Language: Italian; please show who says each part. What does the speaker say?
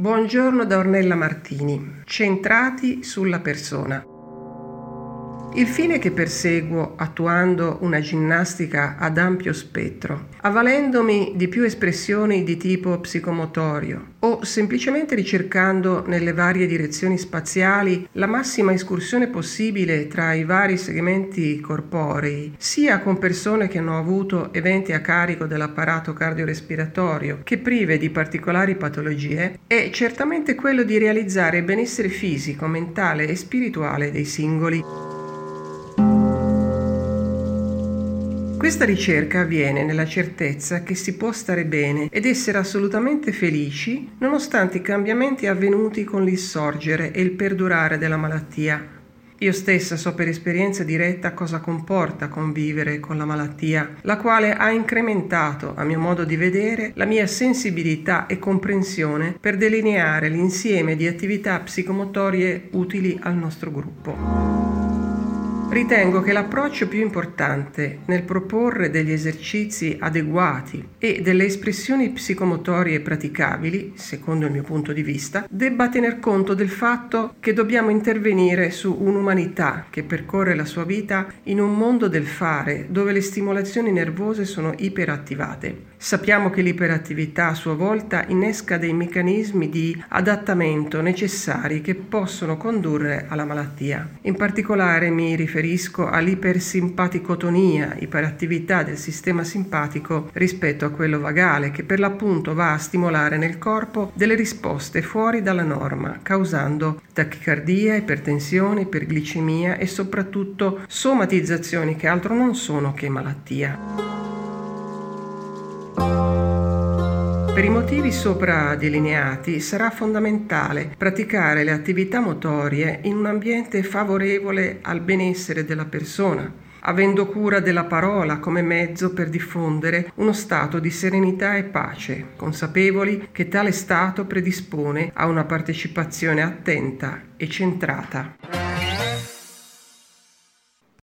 Speaker 1: Buongiorno da Ornella Martini, centrati sulla persona. Il fine che perseguo attuando una ginnastica ad ampio spettro, avvalendomi di più espressioni di tipo psicomotorio o semplicemente ricercando nelle varie direzioni spaziali la massima escursione possibile tra i vari segmenti corporei, sia con persone che hanno avuto eventi a carico dell'apparato cardiorespiratorio che prive di particolari patologie, è certamente quello di realizzare il benessere fisico, mentale e spirituale dei singoli. Questa ricerca avviene nella certezza che si può stare bene ed essere assolutamente felici nonostante i cambiamenti avvenuti con l'insorgere e il perdurare della malattia. Io stessa so per esperienza diretta cosa comporta convivere con la malattia, la quale ha incrementato, a mio modo di vedere, la mia sensibilità e comprensione per delineare l'insieme di attività psicomotorie utili al nostro gruppo. Ritengo che l'approccio più importante nel proporre degli esercizi adeguati e delle espressioni psicomotorie praticabili, secondo il mio punto di vista, debba tener conto del fatto che dobbiamo intervenire su un'umanità che percorre la sua vita in un mondo del fare dove le stimolazioni nervose sono iperattivate. Sappiamo che l'iperattività a sua volta innesca dei meccanismi di adattamento necessari che possono condurre alla malattia. In particolare mi riferisco all'ipersimpaticotonia, iperattività del sistema simpatico rispetto a quello vagale, che per l'appunto va a stimolare nel corpo delle risposte fuori dalla norma, causando tachicardia, ipertensione, iperglicemia e soprattutto somatizzazioni che altro non sono che malattia. Per i motivi sopra delineati sarà fondamentale praticare le attività motorie in un ambiente favorevole al benessere della persona, avendo cura della parola come mezzo per diffondere uno stato di serenità e pace, consapevoli che tale stato predispone a una partecipazione attenta e centrata.